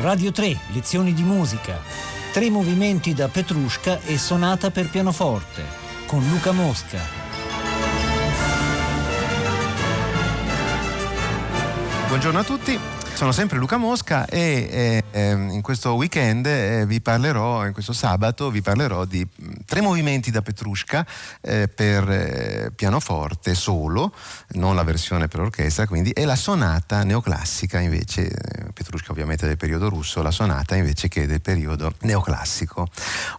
Radio 3, lezioni di musica. Tre movimenti da Petrushka e sonata per pianoforte. Con Luca Mosca. Buongiorno a tutti, sono sempre Luca Mosca e eh, in questo weekend eh, vi parlerò, in questo sabato vi parlerò di mh, tre movimenti da Petrushka eh, per eh, pianoforte solo, non la versione per orchestra quindi, e la sonata neoclassica invece, eh, Petrushka ovviamente del periodo russo, la sonata invece che del periodo neoclassico.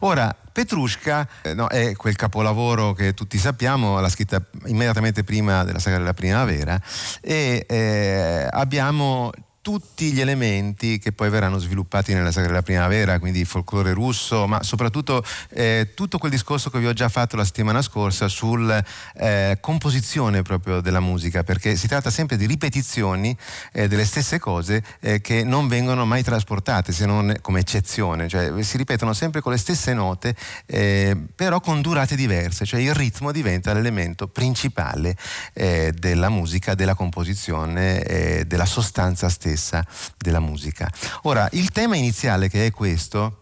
Ora, Petrushka eh, no, è quel capolavoro che tutti sappiamo, l'ha scritta immediatamente prima della saga della primavera e eh, abbiamo tutti gli elementi che poi verranno sviluppati nella saga della primavera, quindi il folklore russo, ma soprattutto eh, tutto quel discorso che vi ho già fatto la settimana scorsa sulla eh, composizione proprio della musica, perché si tratta sempre di ripetizioni eh, delle stesse cose eh, che non vengono mai trasportate, se non come eccezione, cioè si ripetono sempre con le stesse note, eh, però con durate diverse, cioè il ritmo diventa l'elemento principale eh, della musica, della composizione, della sostanza stessa stessa della musica. Ora, il tema iniziale che è questo,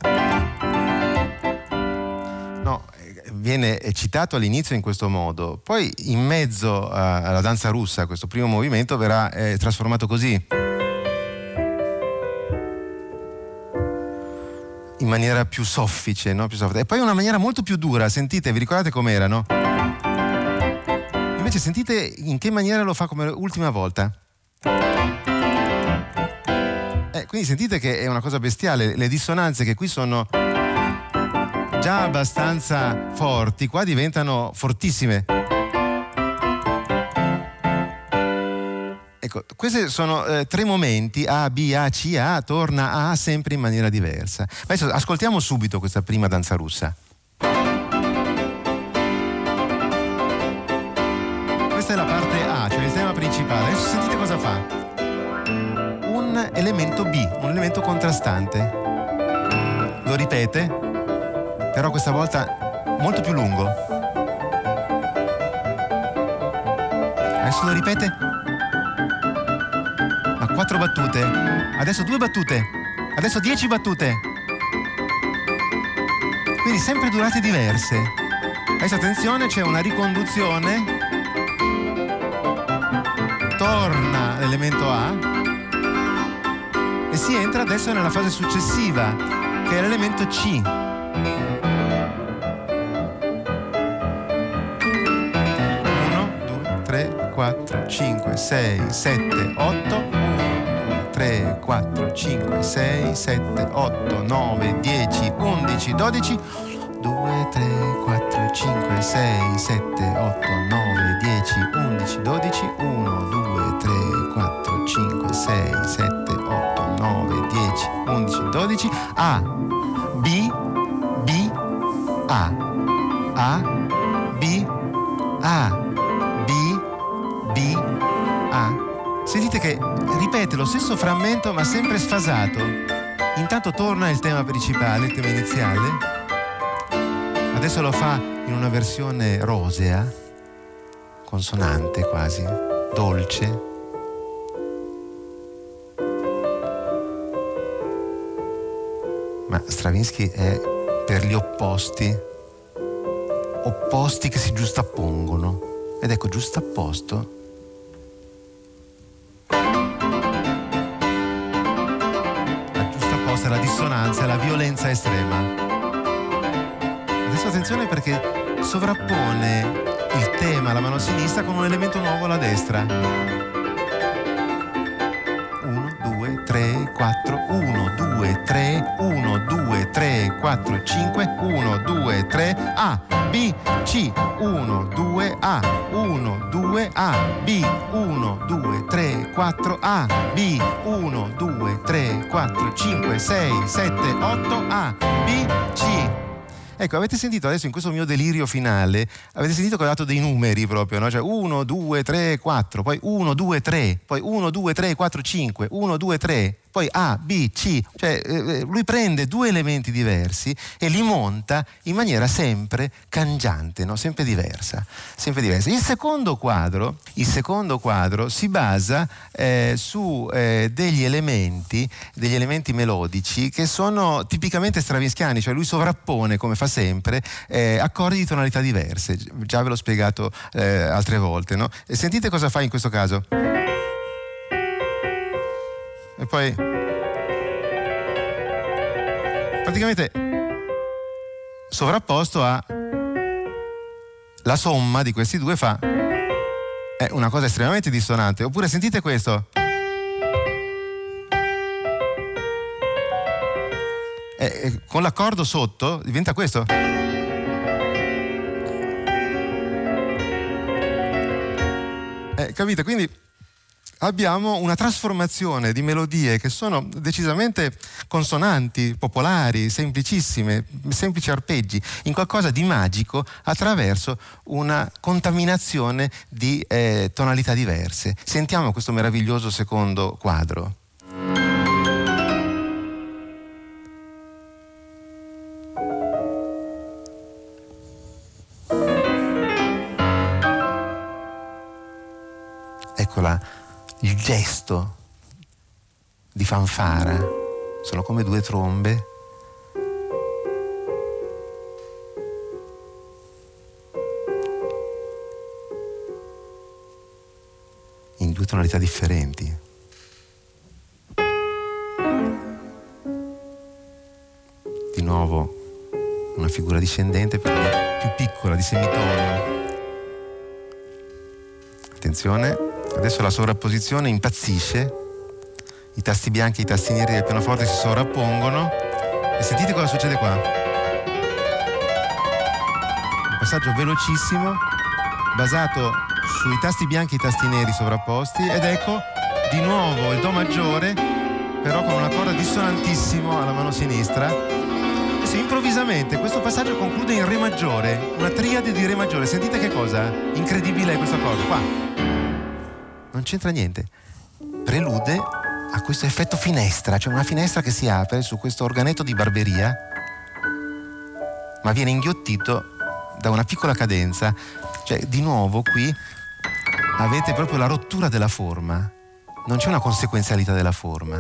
no, viene citato all'inizio in questo modo, poi in mezzo alla danza russa, questo primo movimento verrà eh, trasformato così. in maniera più soffice, no? più soffice. e poi una maniera molto più dura, sentite, vi ricordate com'era, no? Invece sentite in che maniera lo fa come ultima volta. Quindi sentite che è una cosa bestiale, le dissonanze che qui sono già abbastanza forti, qua diventano fortissime. Ecco, questi sono eh, tre momenti, A, B, A, C, A, torna A sempre in maniera diversa. Adesso ascoltiamo subito questa prima danza russa. Lo ripete, però questa volta molto più lungo. Adesso lo ripete. A quattro battute. Adesso due battute. Adesso dieci battute. Quindi sempre durate diverse. Adesso attenzione, c'è una riconduzione. Torna l'elemento A si entra adesso nella fase successiva, che è l'elemento C. 4, 5, 6, 7, 8, 1, 2, 3, 4, 5, 6, 7, 8, 9, 10, 11, 12, 2, 3, 4, 5, 6, 7, 8, 9, 10, 11, 12, 1, 2, 3, 4, 5, 6, 7, 12 A B B A A B A B B A Sentite che ripete lo stesso frammento ma sempre sfasato. Intanto torna il tema principale, il tema iniziale. Adesso lo fa in una versione rosea, consonante quasi, dolce ma Stravinsky è per gli opposti, opposti che si giustappongono. Ed ecco, giustapposto la giustapposta, la dissonanza, la violenza estrema. Adesso attenzione perché sovrappone il tema alla mano sinistra con un elemento nuovo alla destra. 4, 1, 2, 3, 1, 2, 3, 4, 5, 1, 2, 3, A, B, C, 1, 2, A, 1, 2, A, B, 1, 2, 3, 4, A, B, 1, 2, 3, 4, 5, 6, 7, 8, A, B, C. Ecco, avete sentito adesso in questo mio delirio finale, avete sentito che ho dato dei numeri proprio, no? Cioè 1, 2, 3, 4, poi 1, 2, 3, poi 1, 2, 3, 4, 5, 1, 2, 3, poi A, B, C, cioè eh, eh, lui prende due elementi diversi e li monta in maniera sempre cangiante, no? sempre, diversa, sempre diversa. Il secondo quadro, il secondo quadro si basa eh, su eh, degli elementi, degli elementi melodici che sono tipicamente stravinschiani, cioè lui sovrappone, come fa sempre, eh, accordi di tonalità diverse. Già ve l'ho spiegato eh, altre volte. No? Sentite cosa fa in questo caso. E poi praticamente sovrapposto a la somma di questi due fa è una cosa estremamente dissonante. Oppure sentite questo. E, con l'accordo sotto diventa questo. Eh, capite? Quindi abbiamo una trasformazione di melodie che sono decisamente consonanti, popolari, semplicissime, semplici arpeggi, in qualcosa di magico attraverso una contaminazione di eh, tonalità diverse. Sentiamo questo meraviglioso secondo quadro. Il gesto di fanfara, sono come due trombe. in due tonalità differenti. Di nuovo una figura discendente però più piccola, di semitono. Attenzione. Adesso la sovrapposizione impazzisce, i tasti bianchi e i tasti neri del pianoforte si sovrappongono e sentite cosa succede qua. Un passaggio velocissimo, basato sui tasti bianchi e i tasti neri sovrapposti ed ecco di nuovo il Do maggiore, però con una corda dissonantissimo alla mano sinistra. Adesso improvvisamente questo passaggio conclude in Re maggiore, una triade di Re maggiore. Sentite che cosa incredibile è questo accordo. Qua c'entra niente. Prelude a questo effetto finestra, cioè una finestra che si apre su questo organetto di barberia, ma viene inghiottito da una piccola cadenza. Cioè, di nuovo qui avete proprio la rottura della forma. Non c'è una conseguenzialità della forma.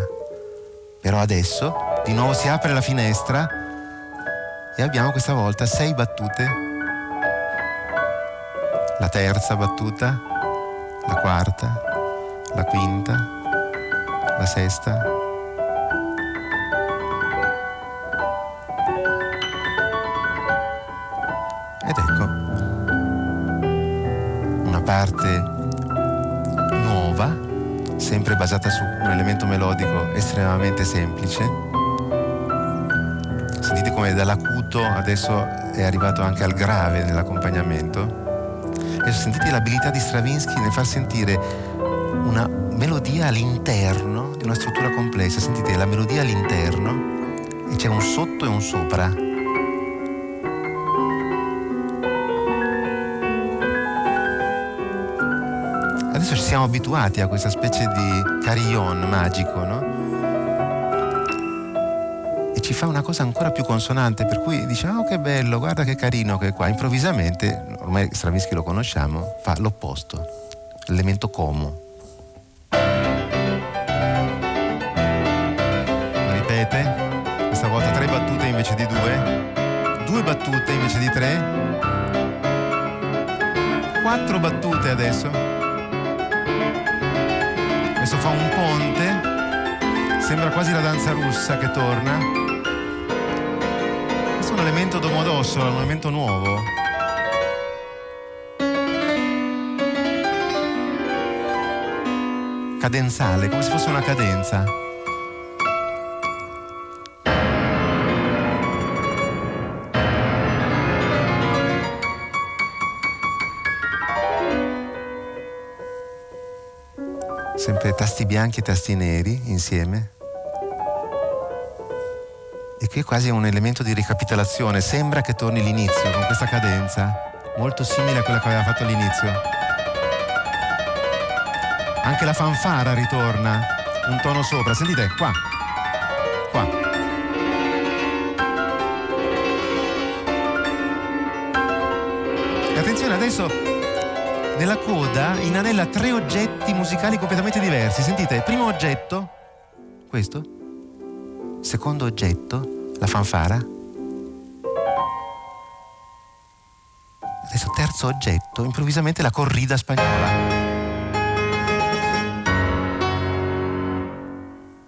Però adesso di nuovo si apre la finestra e abbiamo questa volta sei battute. La terza battuta, la quarta, la quinta, la sesta. Ed ecco una parte nuova, sempre basata su un elemento melodico estremamente semplice. Sentite come dall'acuto adesso è arrivato anche al grave nell'accompagnamento e sentite l'abilità di Stravinsky nel far sentire una melodia all'interno di una struttura complessa. Sentite la melodia all'interno e c'è un sotto e un sopra. Adesso ci siamo abituati a questa specie di carillon magico, no? E ci fa una cosa ancora più consonante, per cui diciamo oh, che bello, guarda che carino che è qua. Improvvisamente ormai Stravinsky lo conosciamo, fa l'opposto, l'elemento como. Battute invece di tre, quattro battute adesso. Adesso fa un ponte, sembra quasi la danza russa che torna. Questo è un elemento domodossola, un elemento nuovo. cadenzale, come se fosse una cadenza. Tasti bianchi e tasti neri insieme. E qui è quasi un elemento di ricapitolazione, sembra che torni l'inizio con questa cadenza, molto simile a quella che aveva fatto all'inizio. Anche la fanfara ritorna un tono sopra. Sentite, qua. Qua. E attenzione, adesso nella coda inanella tre oggetti musicali completamente diversi. Sentite, primo oggetto, questo. Secondo oggetto, la fanfara. Adesso terzo oggetto, improvvisamente la corrida spagnola.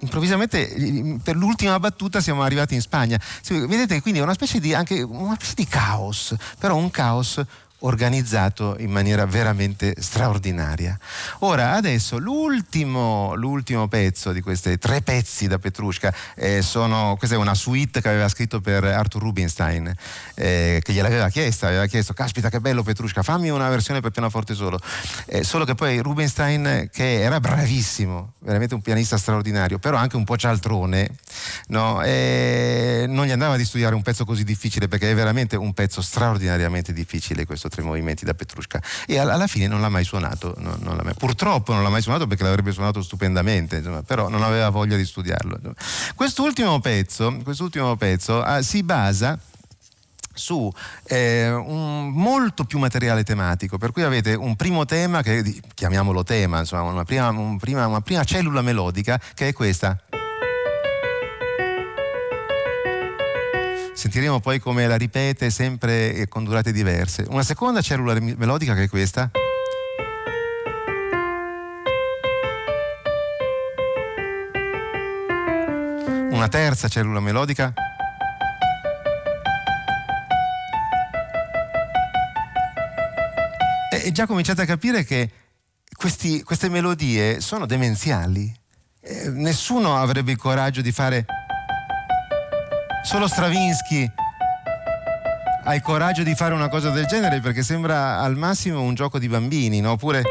improvvisamente per l'ultima battuta siamo arrivati in Spagna. Vedete quindi è una specie di, anche, una specie di caos, però un caos organizzato in maniera veramente straordinaria. Ora, adesso l'ultimo, l'ultimo pezzo di questi tre pezzi da Petrushka, eh, sono, questa è una suite che aveva scritto per Arthur Rubinstein, eh, che gliel'aveva chiesta, aveva chiesto, caspita che bello Petrushka, fammi una versione per pianoforte solo. Eh, solo che poi Rubinstein, che era bravissimo, veramente un pianista straordinario, però anche un po' cialtrone, no? non gli andava di studiare un pezzo così difficile perché è veramente un pezzo straordinariamente difficile questo tre movimenti da Petrushka e alla fine non l'ha mai suonato, non, non l'ha mai, purtroppo non l'ha mai suonato perché l'avrebbe suonato stupendamente, insomma, però non aveva voglia di studiarlo. Quest'ultimo pezzo, quest'ultimo pezzo ah, si basa su eh, un molto più materiale tematico, per cui avete un primo tema che chiamiamolo tema, insomma, una prima, un prima, una prima cellula melodica che è questa. Sentiremo poi come la ripete sempre con durate diverse. Una seconda cellula melodica che è questa. Una terza cellula melodica. E già cominciate a capire che questi, queste melodie sono demenziali. Eh, nessuno avrebbe il coraggio di fare Solo Stravinsky ha il coraggio di fare una cosa del genere perché sembra al massimo un gioco di bambini, no? Oppure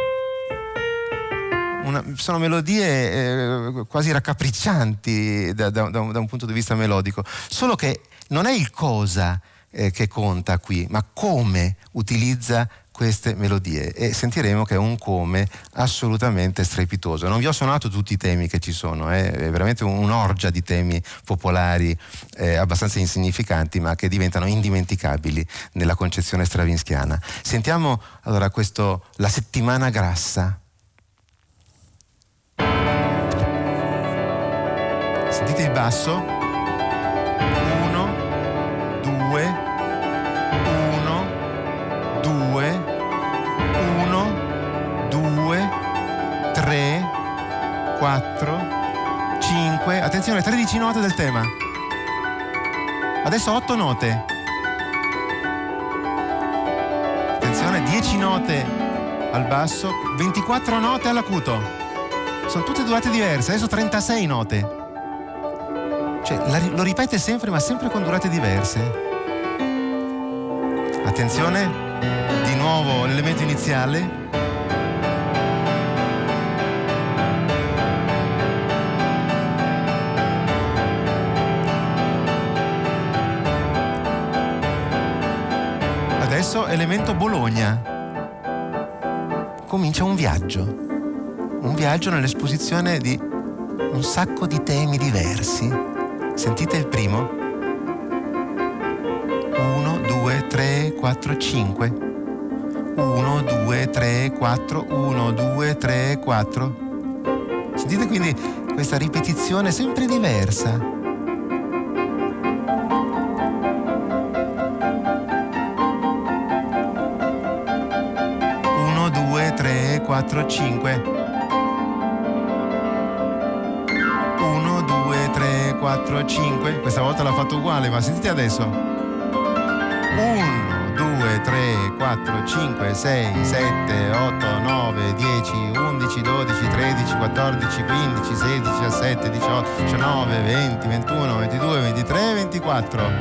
una, sono melodie eh, quasi raccapriccianti da, da, da, un, da, un, punto di vista melodico, solo che non è il cosa eh, che conta qui, ma come utilizza queste melodie e sentiremo che è un come assolutamente strepitoso. Non vi ho suonato tutti i temi che ci sono, eh? è veramente un'orgia di temi popolari eh, abbastanza insignificanti ma che diventano indimenticabili nella concezione stravinskiana. Sentiamo allora questo La settimana grassa. Sentite il basso? Attenzione, 13 note del tema. Adesso 8 note. Attenzione, 10 note al basso, 24 note all'acuto. Sono tutte durate diverse, adesso 36 note. Cioè, lo ripete sempre, ma sempre con durate diverse. Attenzione, di nuovo l'elemento iniziale, adesso elemento Bologna. Comincia un viaggio, un viaggio nell'esposizione di un sacco di temi diversi. Sentite il primo? 1, 2, 3, 4, 5. 1, 2, 3, 4, 1, 2, 3, 4. Sentite quindi questa ripetizione sempre diversa 4, 5. 1, 2, 3, 4, 5. Questa volta l'ha fatto uguale, ma sentite adesso. 1, 2, 3, 4, 5, 6, 7, 8, 9, 10, 11, 12, 13, 14, 15, 16, 17, 18, 19, 20, 21, 22, 23, 24.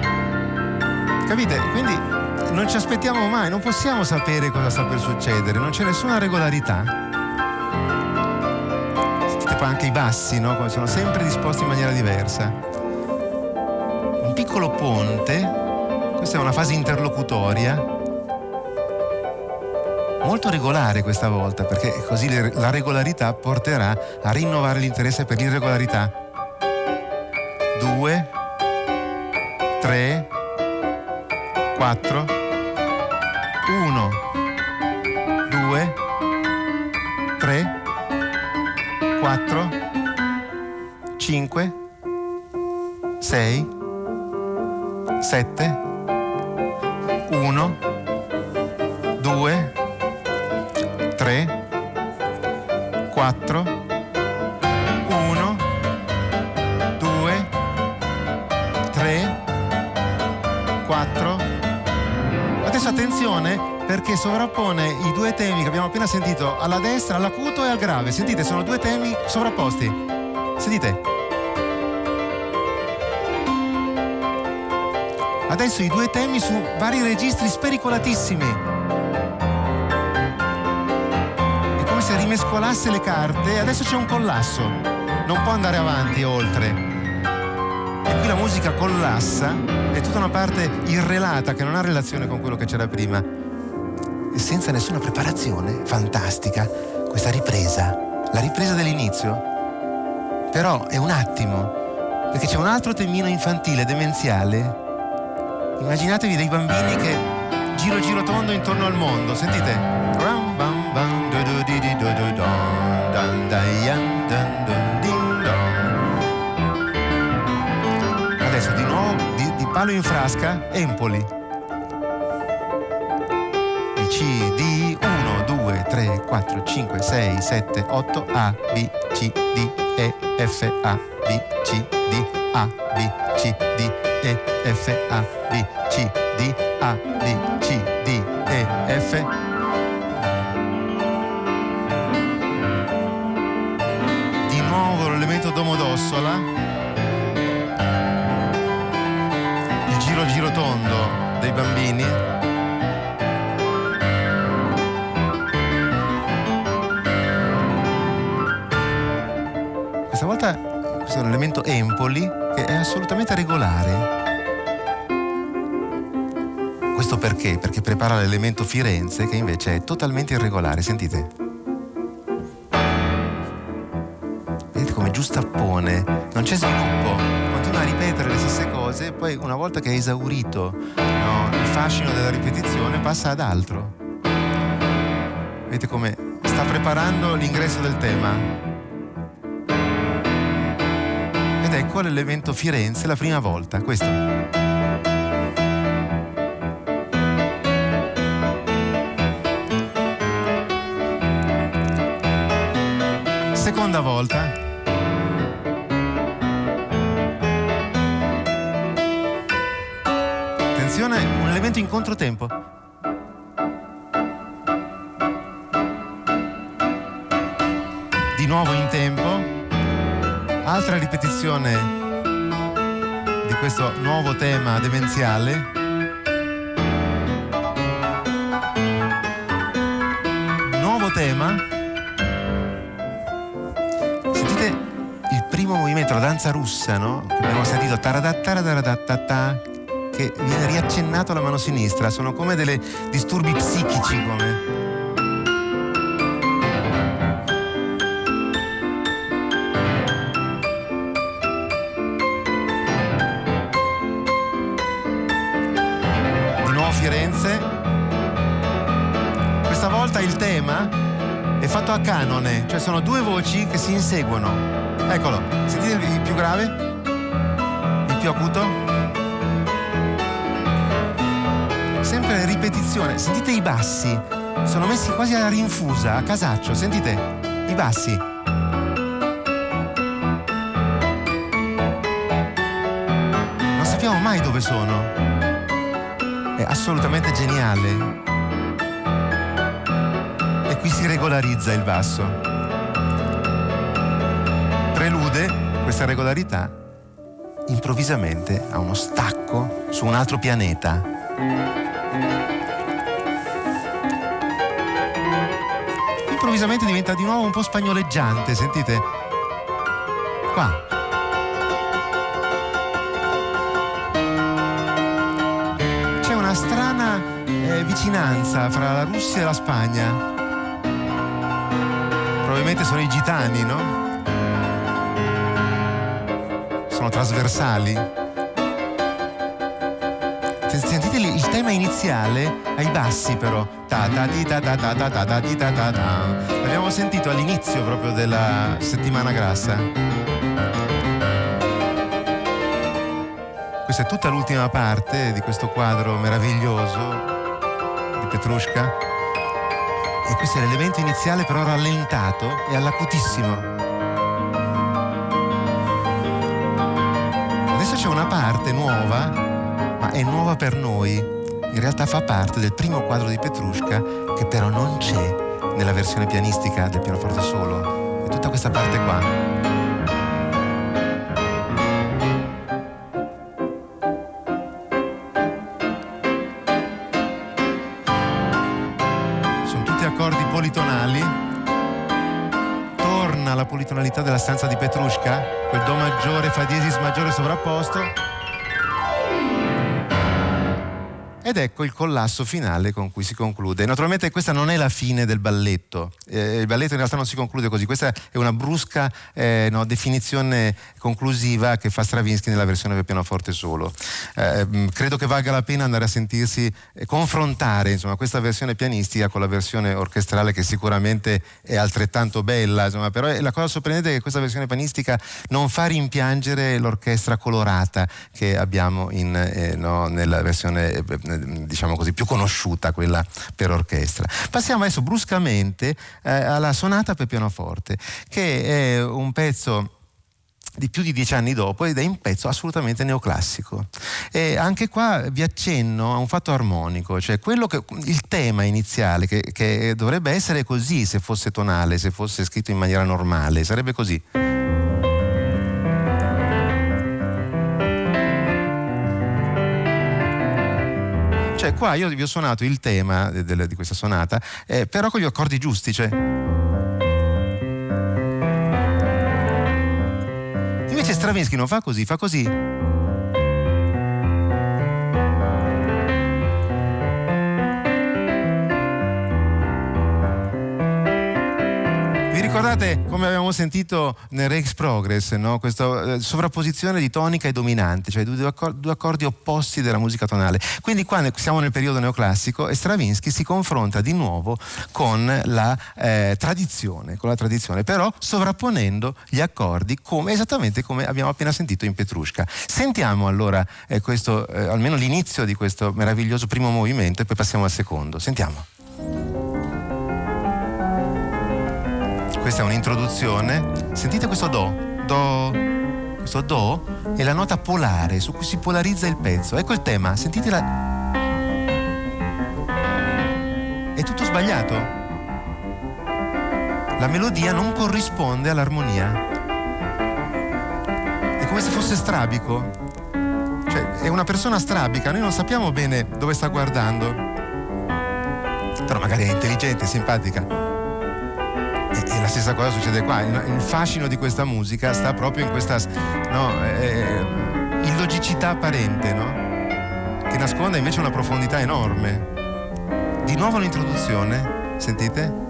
Capite? Quindi non ci aspettiamo mai, non possiamo sapere cosa sta per succedere, non c'è nessuna regolarità. Sentite poi anche i bassi, no? Come sono sempre disposti in maniera diversa. Un piccolo ponte, questa è una fase interlocutoria. molto regolare questa volta, perché così la regolarità porterà a rinnovare l'interesse per l'irregolarità. Due, tre, quattro, uno, due, tre, quattro, cinque, sei, sette, uno, due, 3, 4, 1, 2, 3, 4. Adesso attenzione perché sovrappone i due temi che abbiamo appena sentito alla destra, all'acuto e al grave. Sentite, sono due temi sovrapposti. Sentite. Adesso i due temi su vari registri spericolatissimi. se rimescolasse le carte adesso c'è un collasso, non può andare avanti oltre. La musica collassa, è tutta una parte irrelata che non ha relazione con quello che c'era prima. E senza nessuna preparazione, fantastica, questa ripresa, la ripresa dell'inizio. Però è un attimo, perché c'è un altro temino infantile, demenziale. Immaginatevi dei bambini che giro giro tondo intorno al mondo, sentite? Di, di palo in frasca, Empoli. Il C, D, 1, 2, 3, 4, 5, 6, 7, 8, A, B, C, D, E, F, A, B, C, D, A, B, C, D, E, F, A, B, C, D, A, B, C, D, E, F, Domodossola, dei bambini. Questa volta questo è un elemento Empoli che è assolutamente regolare. Questo perché? Perché prepara l'elemento Firenze che invece è totalmente irregolare. Sentite. giustappone, non c'è sviluppo, continua a ripetere le stesse cose e poi una volta che è esaurito no, il fascino della ripetizione passa ad altro. Vedete come sta preparando l'ingresso del tema. Ed ecco l'elemento Firenze la prima volta, questo. Seconda volta. Elemento in controtempo. Di nuovo in tempo, altra ripetizione di questo nuovo tema demenziale. Nuovo tema. Sentite il primo movimento, la danza russa, no? Abbiamo sentito taradataradatatatata che viene riaccennato alla mano sinistra, sono come dei disturbi psichici come. Di nuovo Firenze. Questa volta il tema è fatto a canone, cioè sono due voci che si inseguono. Eccolo, sentite il più grave? Il più acuto? Sempre ripetizione. Sentite i bassi, sono messi quasi a rinfusa, a casaccio, sentite i bassi. Non sappiamo mai dove sono. È assolutamente geniale. E qui si regolarizza il basso. Prelude questa regolarità improvvisamente a uno stacco su un altro pianeta. Improvvisamente diventa di nuovo un po' spagnoleggiante, sentite? Qua. C'è una strana eh, vicinanza fra la Russia e la Spagna. Probabilmente sono i gitani, no? Sono trasversali. Sentite il tema iniziale ai bassi però. L'abbiamo sentito all'inizio proprio della settimana grassa. Questa è tutta l'ultima parte di questo quadro meraviglioso di Petrushka. E questo è l'elemento iniziale però rallentato e all'acutissimo. Adesso c'è una parte nuova è nuova per noi. In realtà fa parte del primo quadro di Petrushka che però non c'è nella versione pianistica del pianoforte solo. È tutta questa parte qua. Sono tutti accordi politonali. Torna la politonalità della stanza di Petrushka, quel Do maggiore fa diesis maggiore sovrapposto Ed ecco il collasso finale con cui si conclude. Naturalmente questa non è la fine del balletto, eh, il balletto in realtà non si conclude così, questa è una brusca eh, no, definizione conclusiva che fa Stravinsky nella versione per pianoforte solo. Eh, mm, credo che valga la pena andare a sentirsi, eh, confrontare insomma, questa versione pianistica con la versione orchestrale che sicuramente è altrettanto bella, insomma, però la cosa sorprendente è che questa versione pianistica non fa rimpiangere l'orchestra colorata che abbiamo in, eh, no, nella versione eh, diciamo così, più conosciuta, quella per orchestra. Passiamo adesso bruscamente eh, alla sonata per pianoforte, che è un pezzo di più di dieci anni dopo ed è un pezzo assolutamente neoclassico. E anche qua vi accenno a un fatto armonico, cioè quello che, il tema iniziale che, che dovrebbe essere così se fosse tonale, se fosse scritto in maniera normale, sarebbe così. Cioè, qua io vi ho suonato il tema de, de, di questa sonata, eh, però con gli accordi giusti, cioè. Invece Stravinsky non fa così, fa così. Ricordate come abbiamo sentito nel Rex Progress, no? questa eh, sovrapposizione di tonica e dominante, cioè due accordi, due accordi, opposti della musica tonale. Quindi qua siamo nel periodo neoclassico e Stravinsky si confronta di nuovo con la eh, tradizione, con la tradizione, però sovrapponendo gli accordi come, esattamente come abbiamo appena sentito in Petrushka. Sentiamo allora eh, questo, eh, almeno l'inizio di questo meraviglioso primo movimento e poi passiamo al secondo. Sentiamo. Questa è un'introduzione. Sentite questo Do. Do. Questo Do è la nota polare su cui si polarizza il pezzo. Ecco il tema. Sentite la. È tutto sbagliato. La melodia non corrisponde all'armonia. È come se fosse strabico. Cioè, è una persona strabica, noi non sappiamo bene dove sta guardando. Però magari è intelligente, simpatica. E, la stessa cosa succede qua. Il, il, fascino di questa musica sta proprio in questa no, eh, illogicità apparente, no? che nasconde invece una profondità enorme. Di nuovo l'introduzione, sentite?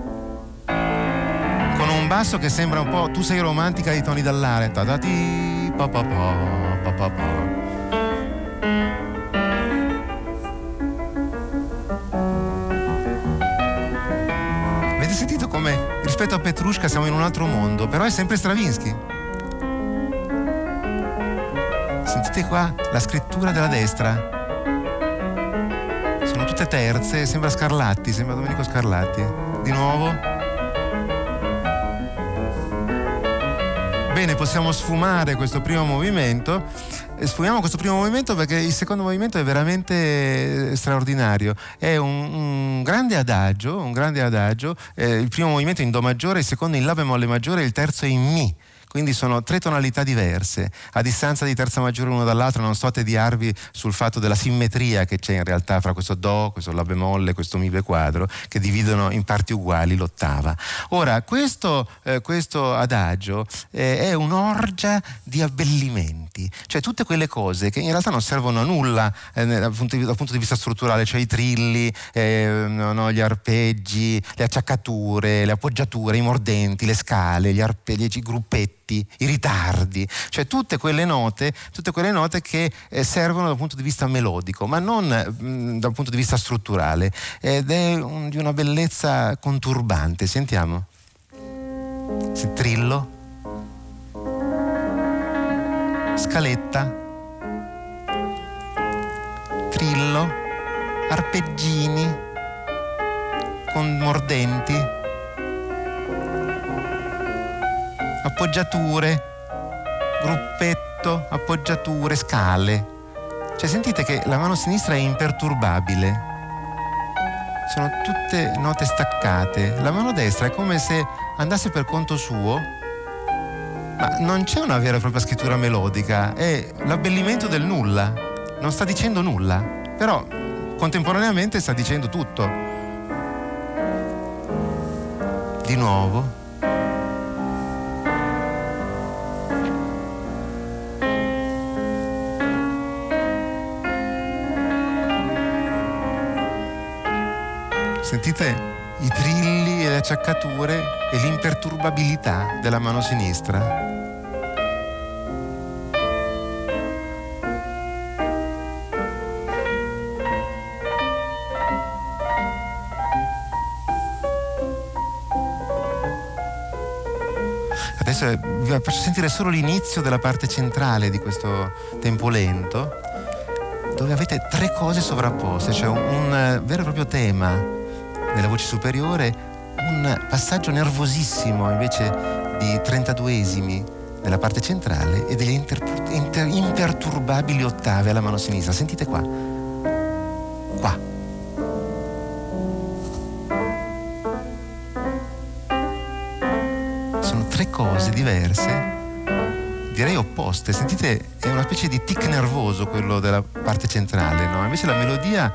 Con un basso che sembra un po'. Tu sei romantica di Tony Dallare. Ta-da-ti, pa-pa-pa, pa-pa-pa. Rispetto a Petrushka siamo in un altro mondo, però è sempre Stravinsky. Sentite qua la scrittura della destra. Sono tutte terze, sembra Scarlatti, sembra Domenico Scarlatti. Di nuovo. Bene, possiamo sfumare questo primo movimento sfumiamo questo primo movimento perché il secondo movimento è veramente straordinario. È un, un grande adagio, un grande adagio. Eh, il primo movimento è in Do maggiore, il secondo in La bemolle maggiore, il terzo in Mi quindi sono tre tonalità diverse, a distanza di terza maggiore l'uno dall'altro, non sto a tediarvi sul fatto della simmetria che c'è in realtà fra questo Do, questo La bemolle, questo Mi quadro, che dividono in parti uguali l'ottava. Ora, questo, eh, questo adagio eh, è un'orgia di abbellimenti, cioè tutte quelle cose che in realtà non servono a nulla eh, dal, punto di, dal, punto di, vista strutturale, cioè i trilli, eh, no, gli arpeggi, le acciaccature, le appoggiature, i mordenti, le scale, gli arpeggi, i gruppetti i ritardi, cioè tutte quelle note, tutte quelle note che eh, servono dal punto di vista melodico, ma non mh, mm, dal punto di vista strutturale. Ed è un, di una bellezza conturbante. Sentiamo. Si trillo. Scaletta. Trillo. Arpeggini con mordenti appoggiature, gruppetto, appoggiature, scale. Cioè sentite che la mano sinistra è imperturbabile. Sono tutte note staccate. La mano destra è come se andasse per conto suo, ma non c'è una vera e propria scrittura melodica, è l'abbellimento del nulla. Non sta dicendo nulla, però contemporaneamente sta dicendo tutto. Di nuovo. Sentite i trilli e le acciaccature e l'imperturbabilità della mano sinistra. Adesso vi faccio sentire solo l'inizio della parte centrale di questo tempo lento, dove avete tre cose sovrapposte, cioè un, un vero e proprio tema nella voce superiore un passaggio nervosissimo invece di 32esimi nella parte centrale e delle inter, inter, imperturbabili ottave alla mano sinistra. Sentite qua. Qua. Sono tre cose diverse, direi opposte. Sentite, è una specie di tic nervoso quello della parte centrale, no? Invece la melodia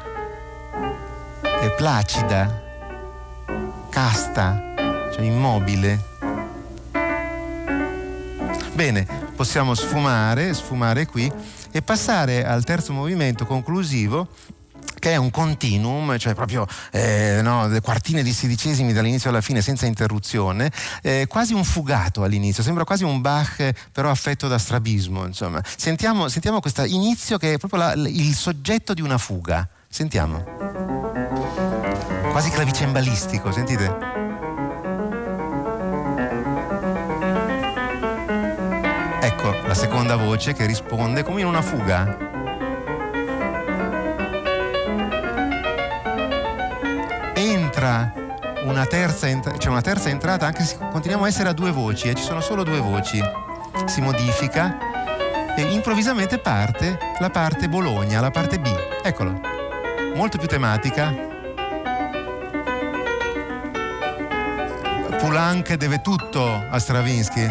è placida, casta, cioè immobile. Bene, possiamo sfumare, sfumare qui e passare al terzo movimento conclusivo che è un continuum, cioè proprio eh, no, quartine di sedicesimi dall'inizio alla fine senza interruzione, eh, quasi un fugato all'inizio, sembra quasi un Bach però affetto da strabismo. Insomma. Sentiamo, sentiamo questo inizio che è proprio la, il soggetto di una fuga. Sentiamo quasi clavicembalistico, sentite? Ecco la seconda voce che risponde come in una fuga. Entra una terza, entra- cioè una terza entrata, anche se continuiamo a essere a due voci, e eh, ci sono solo due voci. Si modifica e improvvisamente parte la parte Bologna, la parte B. Eccolo. Molto più tematica, Poulenc deve tutto a Stravinsky.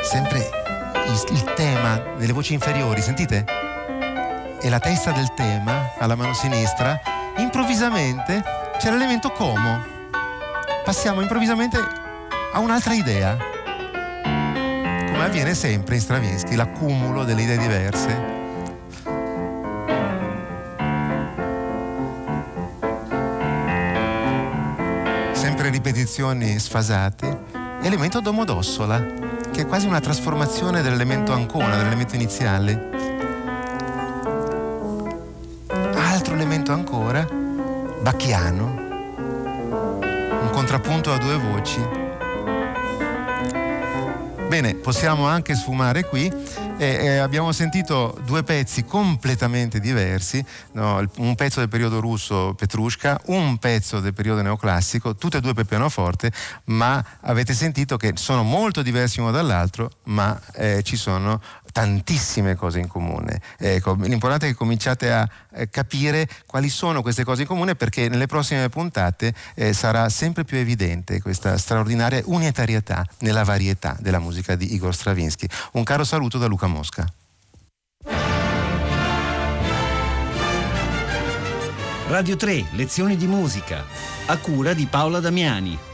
Sempre il, il tema delle voci inferiori, sentite? E la testa del tema alla mano sinistra, improvvisamente c'è l'elemento como. Passiamo improvvisamente a un'altra idea. Come avviene sempre in Stravinsky, l'accumulo delle idee diverse ripetizioni sfasate, elemento domodossola, che è quasi una trasformazione dell'elemento ancona, dell'elemento iniziale. Altro elemento ancora, bacchiano, un contrappunto a due voci. Bene, possiamo anche sfumare qui e, e abbiamo sentito due pezzi completamente diversi, no? un pezzo del periodo russo Petrushka, un pezzo del periodo neoclassico, tutte e due per pianoforte, ma avete sentito che sono molto diversi uno dall'altro, ma eh, ci sono tantissime cose in comune. Ecco, l'importante è che cominciate a eh, capire quali sono queste cose in comune perché nelle prossime puntate eh, sarà sempre più evidente questa straordinaria unitarietà nella varietà della musica di Igor Stravinsky. Un caro saluto da Luca Mosca. Radio 3, lezioni di musica, a cura di Paola Damiani.